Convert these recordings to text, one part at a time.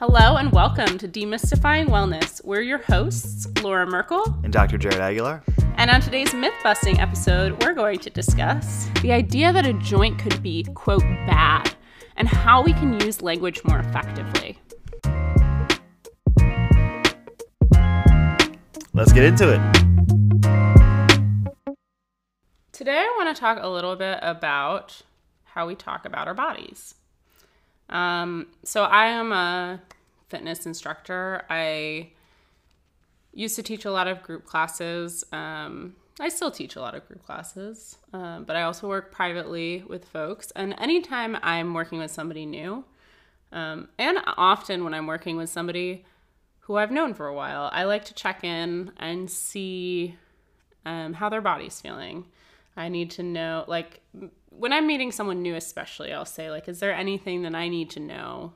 Hello and welcome to Demystifying Wellness. We're your hosts, Laura Merkel. And Dr. Jared Aguilar. And on today's myth busting episode, we're going to discuss the idea that a joint could be, quote, bad, and how we can use language more effectively. Let's get into it. Today, I want to talk a little bit about how we talk about our bodies. Um, so I am a fitness instructor. I used to teach a lot of group classes. Um, I still teach a lot of group classes, um, but I also work privately with folks. And anytime I'm working with somebody new, um, and often when I'm working with somebody who I've known for a while, I like to check in and see um, how their body's feeling. I need to know, like, when I'm meeting someone new, especially, I'll say, like, is there anything that I need to know?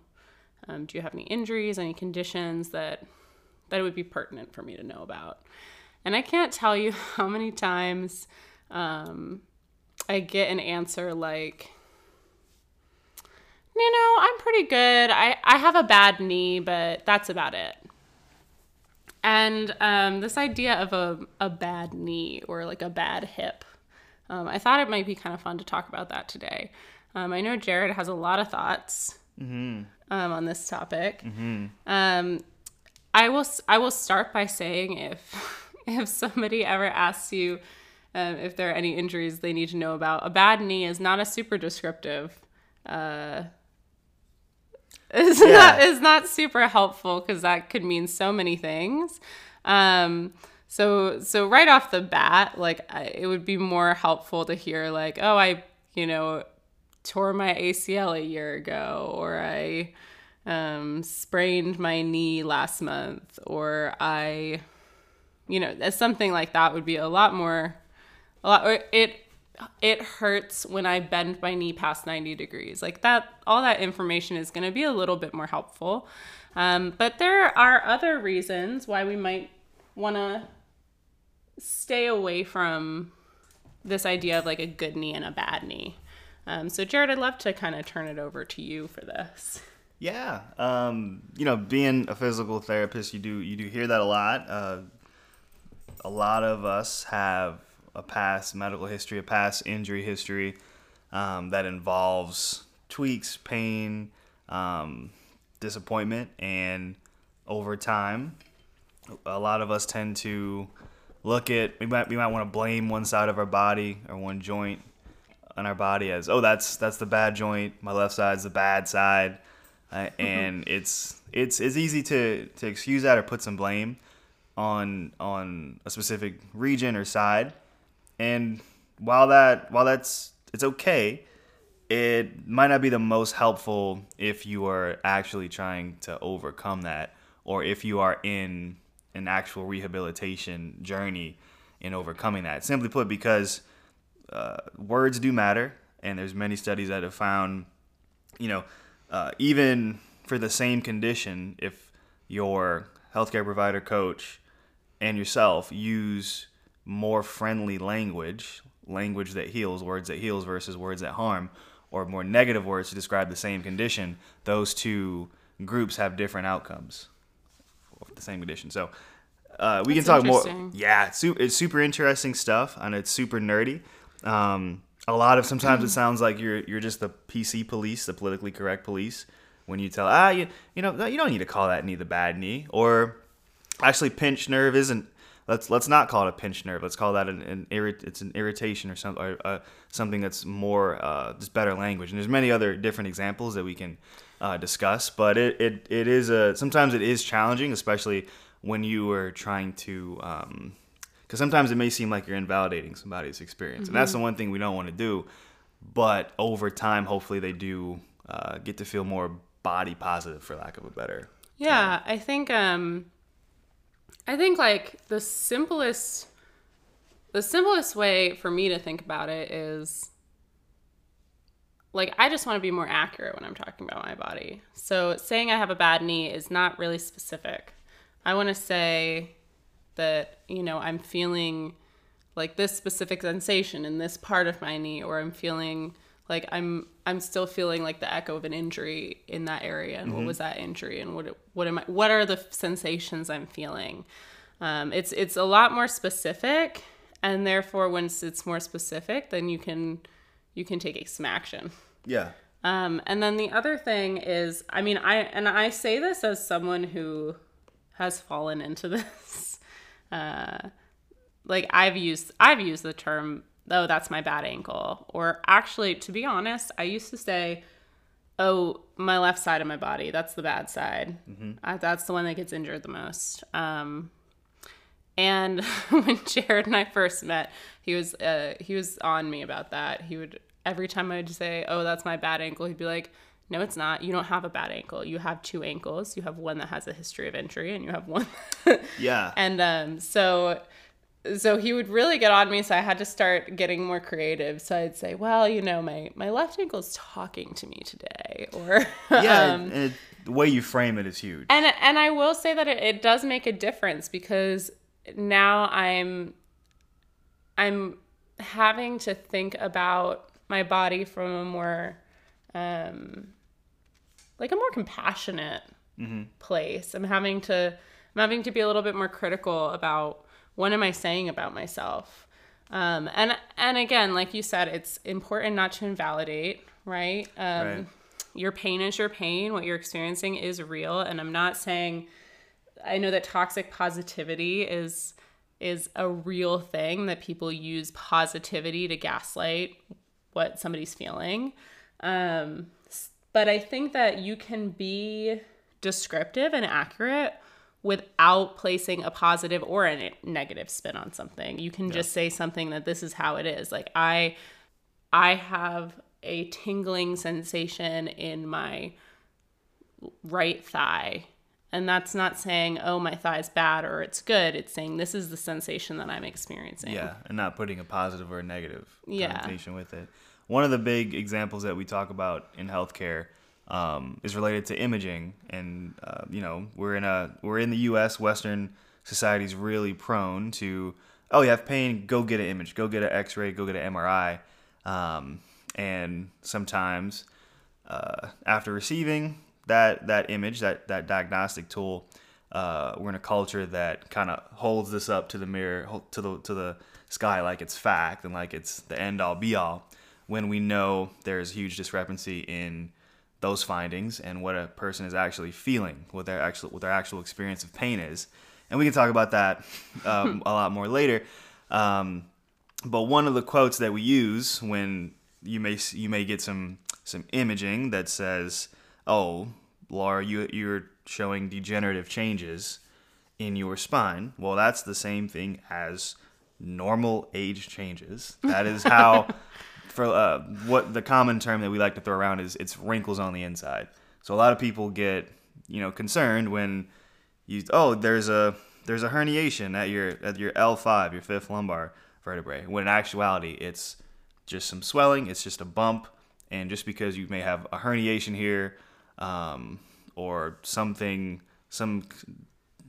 Um, do you have any injuries, any conditions that that it would be pertinent for me to know about? And I can't tell you how many times um, I get an answer like, you know, I'm pretty good. I, I have a bad knee, but that's about it. And um, this idea of a, a bad knee or like a bad hip um, I thought it might be kind of fun to talk about that today. Um, I know Jared has a lot of thoughts mm-hmm. um, on this topic. Mm-hmm. Um, I will I will start by saying if if somebody ever asks you um, if there are any injuries they need to know about, a bad knee is not a super descriptive. Uh, is yeah. not is not super helpful because that could mean so many things. Um, so so right off the bat, like I, it would be more helpful to hear like, oh, I you know tore my ACL a year ago, or I um, sprained my knee last month, or I, you know, something like that would be a lot more, a lot. Or it it hurts when I bend my knee past 90 degrees. Like that, all that information is going to be a little bit more helpful. Um, but there are other reasons why we might want to stay away from this idea of like a good knee and a bad knee. Um, so, Jared, I'd love to kind of turn it over to you for this. Yeah, um, you know, being a physical therapist, you do you do hear that a lot. Uh, a lot of us have a past medical history, a past injury history um, that involves tweaks, pain, um, disappointment, and over time, a lot of us tend to look at we might we might want to blame one side of our body or one joint on our body as oh that's that's the bad joint. My left side's the bad side. Uh, and it's it's it's easy to to excuse that or put some blame on on a specific region or side. And while that while that's it's okay it might not be the most helpful if you are actually trying to overcome that or if you are in an actual rehabilitation journey in overcoming that. Simply put, because uh, words do matter, and there's many studies that have found, you know, uh, even for the same condition, if your healthcare provider, coach, and yourself use more friendly language, language that heals, words that heals versus words that harm, or more negative words to describe the same condition, those two groups have different outcomes the same condition. So uh, we That's can talk more. Yeah, it's super, it's super interesting stuff, and it's super nerdy. Um, a lot of sometimes it sounds like you're you're just the PC police, the politically correct police, when you tell ah you you know you don't need to call that knee the bad knee, or actually pinch nerve isn't. Let's let's not call it a pinched nerve. Let's call that an, an irrit, It's an irritation or something, or uh, something that's more uh, just better language. And there's many other different examples that we can uh, discuss. But it, it, it is a sometimes it is challenging, especially when you are trying to. because um, sometimes it may seem like you're invalidating somebody's experience, mm-hmm. and that's the mm-hmm. one thing we don't want to do. But over time, hopefully, they do uh, get to feel more body positive, for lack of a better. Yeah, term. I think. Um, I think like the simplest, the simplest way for me to think about it is like I just want to be more accurate when I'm talking about my body. So saying I have a bad knee is not really specific. I want to say that, you know, I'm feeling like this specific sensation in this part of my knee or I'm feeling like I'm I'm still feeling like the echo of an injury in that area and what was that injury and what what am I what are the sensations I'm feeling um, it's it's a lot more specific and therefore once it's more specific then you can you can take some action Yeah. um, and then the other thing is, I mean, I and I say this as someone who has fallen into this. Uh, like I've used I've used the term, "Oh, that's my bad ankle," or actually, to be honest, I used to say, "Oh, my left side of my body, that's the bad side. Uh, that's the one that gets injured the most." Um, and when Jared and I first met, he was uh, he was on me about that. He would every time I would say, "Oh, that's my bad ankle," he'd be like, "No, it's not. You don't have a bad ankle. You have two ankles. You have one that has a history of injury, and you have one." Yeah. and um, so so he would really get on me. So I had to start getting more creative. So I'd say, "Well, you know, my my left ankle's talking to me today," or yeah. um, it, the way you frame it is huge. and and I will say that it, it does make a difference because now I'm I'm having to think about my body from a more um like a more compassionate place. I'm having to I'm having to be a little bit more critical about what am I saying about myself. Um, and and again, like you said, it's important not to invalidate, right? Um, Right. Your pain is your pain. What you're experiencing is real, and I'm not saying. I know that toxic positivity is is a real thing that people use positivity to gaslight what somebody's feeling. Um, but I think that you can be descriptive and accurate without placing a positive or a negative spin on something. You can just say something that this is how it is. Like I I have a tingling sensation in my right thigh. And that's not saying, oh, my thigh's bad or it's good. It's saying this is the sensation that I'm experiencing. Yeah, and not putting a positive or a negative Yeah. connotation with it. One of the big examples that we talk about in healthcare um, is related to imaging, and uh, you know we're in a we're in the U.S. Western society's really prone to oh you have pain go get an image go get an X-ray go get an MRI, um, and sometimes uh, after receiving that that image, that that diagnostic tool, uh, we're in a culture that kind of holds this up to the mirror, to the to the sky like it's fact and like it's the end all be all. When we know there's huge discrepancy in those findings and what a person is actually feeling, what their actual what their actual experience of pain is, and we can talk about that um, a lot more later. Um, but one of the quotes that we use when you may you may get some some imaging that says, "Oh, Laura, you you're showing degenerative changes in your spine." Well, that's the same thing as normal age changes. That is how for uh, what the common term that we like to throw around is it's wrinkles on the inside. So a lot of people get you know concerned when you oh there's a there's a herniation at your at your L5 your fifth lumbar vertebrae when in actuality it's just some swelling it's just a bump and just because you may have a herniation here um, or something some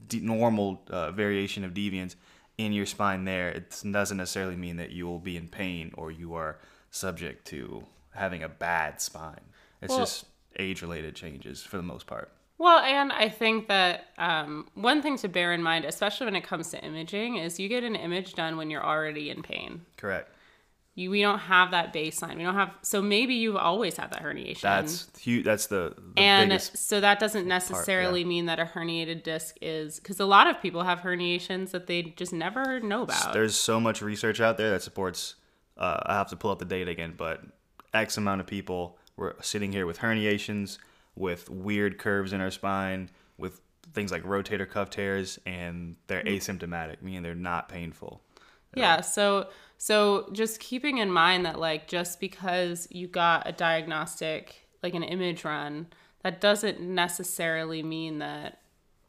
de- normal uh, variation of deviance in your spine there it doesn't necessarily mean that you will be in pain or you are subject to having a bad spine it's Well- just age related changes for the most part Well, and I think that um, one thing to bear in mind, especially when it comes to imaging, is you get an image done when you're already in pain. correct You, we don't have that baseline. We don't have. So maybe you've always had that herniation. That's huge. That's the, the and so that doesn't necessarily mean that a herniated disc is because a lot of people have herniations that they just never know about. There's so much research out there that supports. Uh, I have to pull up the data again, but X amount of people were sitting here with herniations, with weird curves in our spine, with things like rotator cuff tears, and they're Mm. asymptomatic, meaning they're not painful. Yeah, so so just keeping in mind that like just because you got a diagnostic like an image run, that doesn't necessarily mean that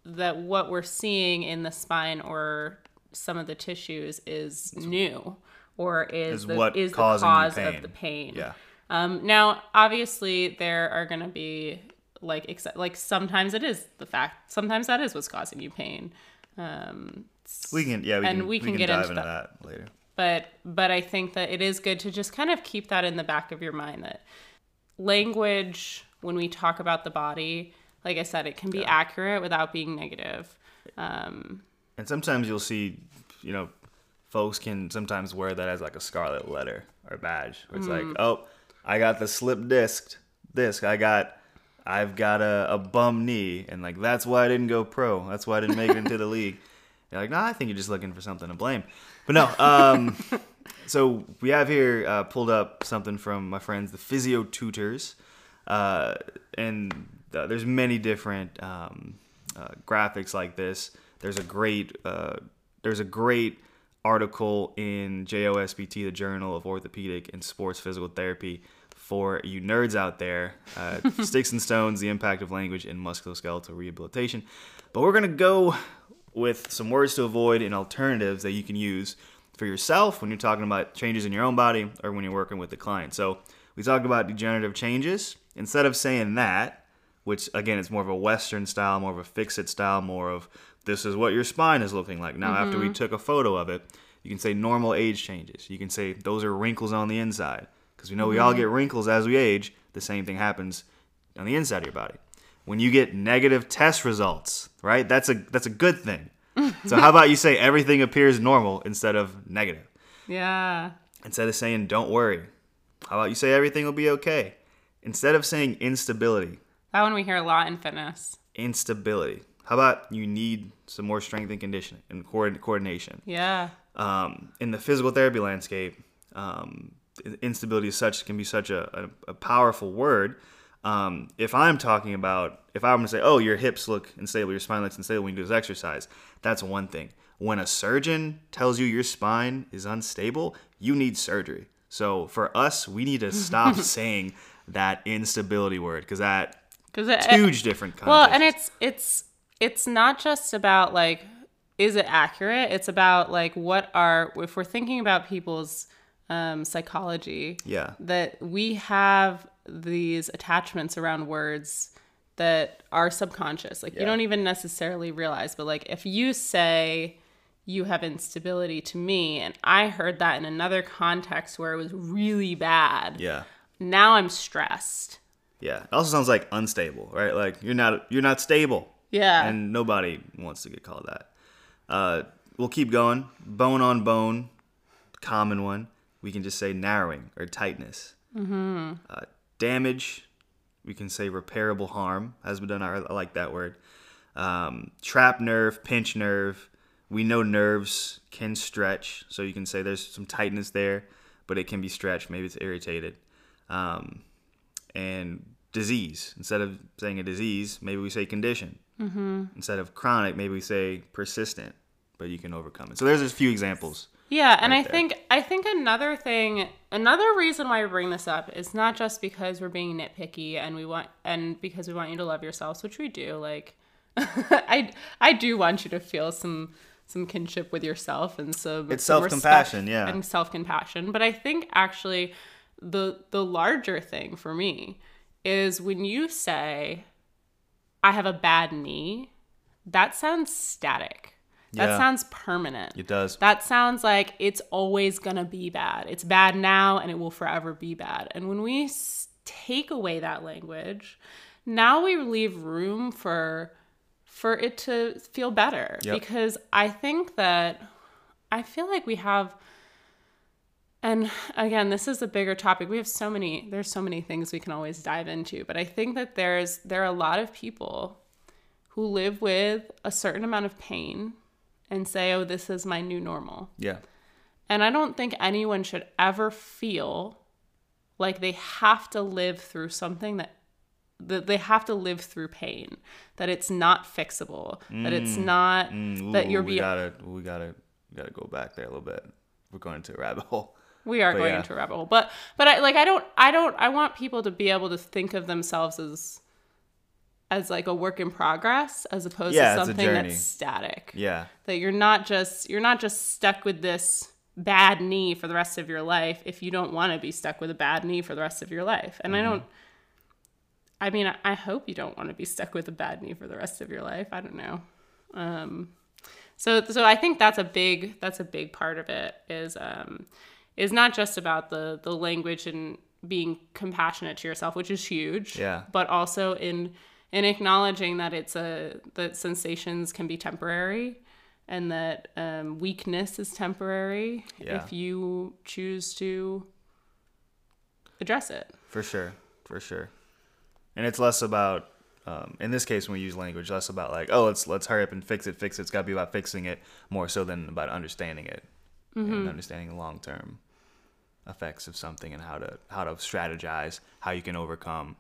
that what we're seeing in the spine or some of the tissues is new or is, Is the, what is the cause of the pain. Yeah. Um, now, obviously, there are going to be like ex- like sometimes it is the fact. Sometimes that is what's causing you pain. Um, We can, yeah, we And can, we can get dive into into that later. but but I think that it is good to just kind of keep that in the back of your mind that language when we talk about the body, like I said, it can be accurate without being negative. Um, And sometimes you'll see, you know, folks can sometimes wear that as like a scarlet letter or badge. Where it's like, oh, I got the slip disc disc. I got I've got a, a bum knee and like that's why I didn't go pro. That's why I didn't make it into the league. You're like, no, I think you're just looking for something to blame. But no, um so we have here uh, pulled up something from my friends, the Physio Tutors, uh, and uh, there's many different um, uh, graphics like this. There's a great uh, there's a great article in JOSPT, the Journal of Orthopedic and Sports Physical Therapy, for you nerds out there. Uh, Sticks and Stones: The Impact of Language in Musculoskeletal Rehabilitation. But we're gonna go with some words to avoid and alternatives that you can use for yourself when you're talking about changes in your own body or when you're working with the client. So we talked about degenerative changes. Instead of saying that, which again it's more of a Western style, more of a fix it style, more of this is what your spine is looking like. Now, after we mm-hmm. took a photo of it, you can say normal age changes. You can say those are wrinkles on the inside because we know we all mm-hmm. get wrinkles as we age. The same thing happens on the inside of your body. When you get negative test results, right? That's a that's a good thing. so how about you say everything appears normal instead of negative? yeah. Instead of saying don't worry, how about you say everything will be okay? Instead of saying instability, That one we hear a lot in fitness. instability. How about you need some more strength and conditioning and coordination? Yeah. um, in the physical therapy landscape, um, instability is such can be such a, a, a powerful word. Um, if I'm talking about, if I'm going to say, oh, your hips look unstable, your spine looks unstable when you do this exercise, that's one thing. When a surgeon tells you your spine is unstable, you need surgery. So for us, we need to stop saying that instability word because that Because huge different context. Well, and it's it's it's not just about like is it accurate? It's about like what are if we're thinking about people's um, psychology. Yeah. That we have these attachments around words that are subconscious. Like you don't even necessarily realize, but like if you say you have instability to me and I heard that in another context where it was really bad. yeah. Now I'm stressed. Yeah. It also sounds like unstable, right? Like you're not you're not stable. Yeah. And nobody wants to get called that. Uh, we'll keep going. Bone on bone, common one. We can just say narrowing or tightness. Mm-hmm. Uh, damage, we can say repairable harm. Has been done. I I like that word. Um, trap nerve, pinch nerve. We know nerves can stretch, so you can say there's some tightness there, but it can be stretched. Maybe it's irritated. Um, and disease. Instead of saying a disease, maybe we say condition. Mm-hmm. Instead of chronic, maybe we say persistent, but you can overcome it. So there's a few examples. Yeah, and right I there. think I think another thing, another reason why we bring this up is not just because we're being nitpicky and we want and because we want you to love yourselves, which we do. Like, I I do want you to feel some some kinship with yourself and some It's self-compassion, yeah. and self compassion. But I think actually the the larger thing for me is when you say I have a bad knee, that sounds static. That Yeah. sounds permanent. It does. That sounds like it's always going to be bad. It's bad now and it will forever be bad. And when we s- take away that language, now we leave room for for it to feel better Yep. because I think that I feel like we have and again, this is a bigger topic. We have so many there's so many things we can always dive into, but I think that there's there are a lot of people who live with a certain amount of pain and say, "Oh, this is my new normal." Yeah. And I don't think anyone should ever feel like they have to live through something that that they have to live through pain, that it's not fixable, that it's not Mm, that you're we being gotta we gotta we gotta go back there a little bit. We're going into a rabbit hole. We are but going yeah. into a rabbit hole. But but I like I don't I don't I want people to be able to think of themselves as as like a work in progress as opposed Yeah, to something that's static. Yeah. that you're not just you're not just stuck with this bad knee for the rest of your life if you don't want to be stuck with a bad knee for the rest of your life and Mm-hmm. i don't i mean I- i hope you don't want to be stuck with a bad knee for the rest of your life i don't know um So so I think that's a big that's a big part of it is um is not just about the the language and being compassionate to yourself, which is huge. Yeah. But also in in acknowledging that it's a that sensations can be temporary and that um, weakness is temporary Yeah. if you choose to address it. For sure, for sure. And it's less about, um, in this case, when we use language, less about like, oh, let's let's hurry up and fix it, fix it. It's got to be about fixing it more so than about understanding it and understanding the long term effects of something and how to how to strategize how you can overcome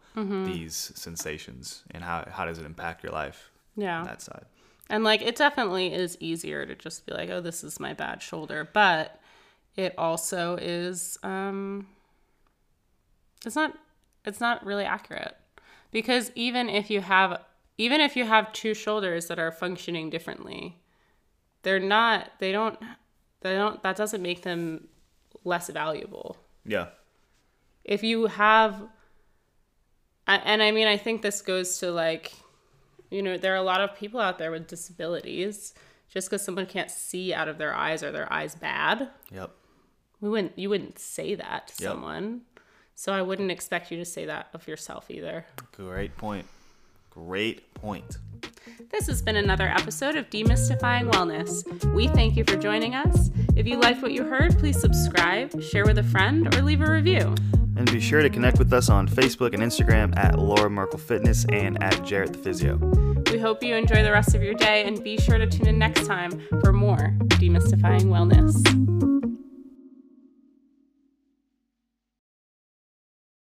these sensations and how how does it impact your life Yeah. on that side. And like it definitely is easier to just be like, oh, this is my bad shoulder, but it also is um it's not it's not really accurate. Because even if you have even if you have two shoulders that are functioning differently, they're not they don't they don't that doesn't make them less valuable. Yeah, if you have and i mean i think this goes to like you know there are a lot of people out there with disabilities. Just because someone can't see out of their eyes or their eyes bad yep, we wouldn't you wouldn't say that to Yep. someone. So i wouldn't expect you to say that of yourself either. Great point, great point. This has been another episode of demystifying wellness we thank you for joining us if you liked what you heard please subscribe share with a friend or leave a review And be sure to connect with us on Facebook and Instagram at Laura Merkel Fitness and at Jared the Physio. We hope you enjoy the rest of your day and be sure to tune in next time for more Demystifying Wellness.